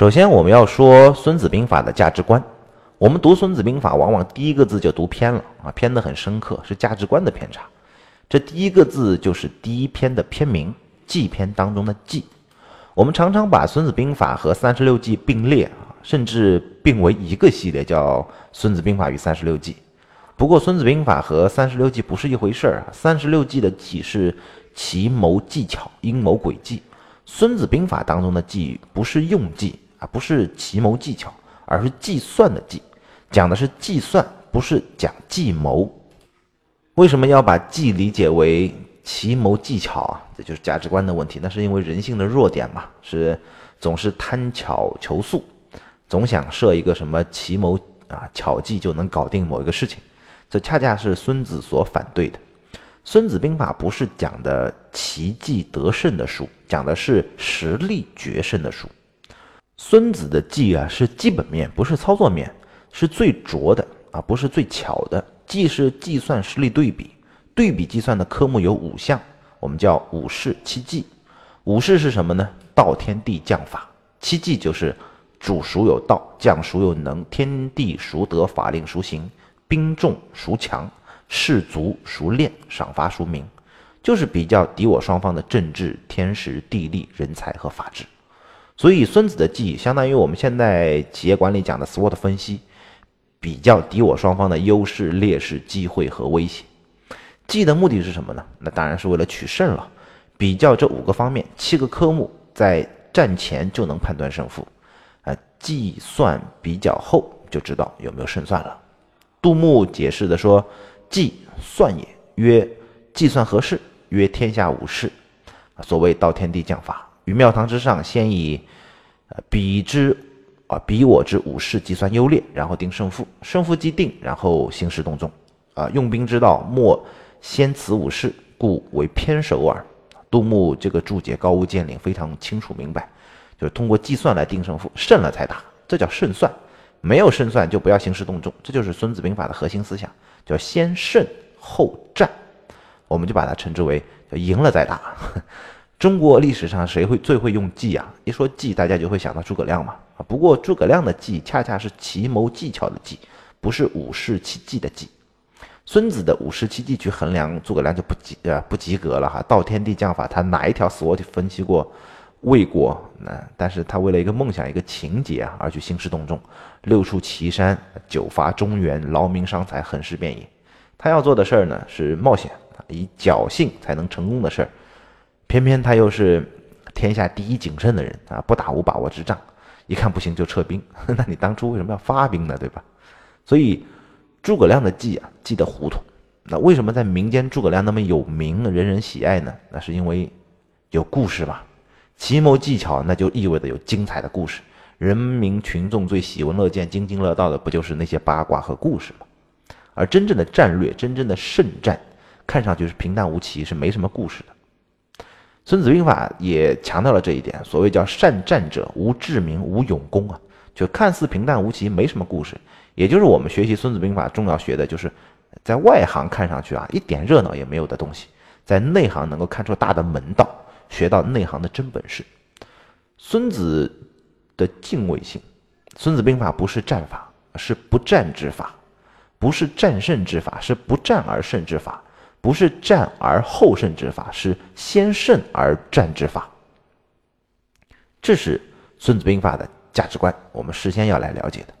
首先，我们要说《孙子兵法》的价值观。我们读《孙子兵法》，往往第一个字就读偏了啊，偏得很深刻，是价值观的偏差。这第一个字就是第一篇的篇名“计”篇当中的“计”。我们常常把《孙子兵法》和三十六计并列啊，甚至并为一个系列，叫《孙子兵法与三十六计》。不过，《孙子兵法》和三十六计不是一回事儿啊。三十六计的计是奇谋技巧、阴谋诡计，《孙子兵法》当中的计不是用计啊，不是奇谋技巧，而是计算的计。讲的是计算，不是讲计谋。为什么要把计理解为奇谋技巧啊？这就是价值观的问题。那是因为人性的弱点嘛，是总是贪巧求速，总想设一个什么奇谋啊巧计就能搞定某一个事情。这恰恰是孙子所反对的。孙子兵法不是讲的奇计得胜的书，讲的是实力决胜的书。孙子的计啊，是基本面，不是操作面。是最拙的啊，不是最巧的。计是计算实力对比，对比计算的科目有五项，我们叫五事七计。五事是什么呢？道、天地、将、法。七计就是主孰有道，将孰有能，天地孰得，法令孰行，兵众孰强，士卒孰练，赏罚孰明。就是比较敌我双方的政治、天时、地利、人才和法治。所以孙子的计相当于我们现在企业管理讲的 SWOT 分析。比较敌我双方的优势、劣势、机会和威胁，计的目的是什么呢？那当然是为了取胜了。比较这五个方面、七个科目，在战前就能判断胜负。啊，计算比较后就知道有没有胜算了。杜牧解释的说：“计算也，曰计算何事？曰天下无事。所谓道天地将法，于庙堂之上，先以呃比之。”啊，比我之武士计算优劣，然后定胜负，胜负既定，然后兴师动众。啊，用兵之道，莫先此武士，故为偏守耳。杜牧这个注解高屋建瓴，非常清楚明白，就是通过计算来定胜负，胜了才打，这叫胜算。没有胜算就不要兴师动众，这就是《孙子兵法》的核心思想，叫先胜后战。我们就把它称之为叫赢了再打。中国历史上谁会最会用计啊？一说计，大家就会想到诸葛亮嘛。啊，不过诸葛亮的计恰恰是奇谋技巧的计，不是五事七计的计。孙子的五十七计去衡量诸葛亮就不及呃不及格了哈。道天地将法，他哪一条 SWOT 分析过魏国？那但是他为了一个梦想一个情节啊而去兴师动众，六出祁山，九伐中原，劳民伤财，横尸遍野。他要做的事儿呢是冒险，以侥幸才能成功的事儿。偏偏他又是天下第一谨慎的人啊，不打无把握之仗，一看不行就撤兵。那你当初为什么要发兵呢？对吧？所以诸葛亮的计啊，计得糊涂。那为什么在民间诸葛亮那么有名，人人喜爱呢？那是因为有故事嘛。奇谋技巧，那就意味着有精彩的故事。人民群众最喜闻乐见、津津乐道的，不就是那些八卦和故事吗？而真正的战略、真正的胜战，看上去是平淡无奇，是没什么故事的。孙子兵法也强调了这一点，所谓叫善战者无智明无勇功啊，就看似平淡无奇，没什么故事。也就是我们学习孙子兵法重要学的，就是在外行看上去啊一点热闹也没有的东西，在内行能够看出大的门道，学到内行的真本事。孙子的敬畏性，孙子兵法不是战法，是不战之法；不是战胜之法，是不战而胜之法。不是战而后胜之法，是先胜而战之法。这是《孙子兵法》的价值观，我们事先要来了解的。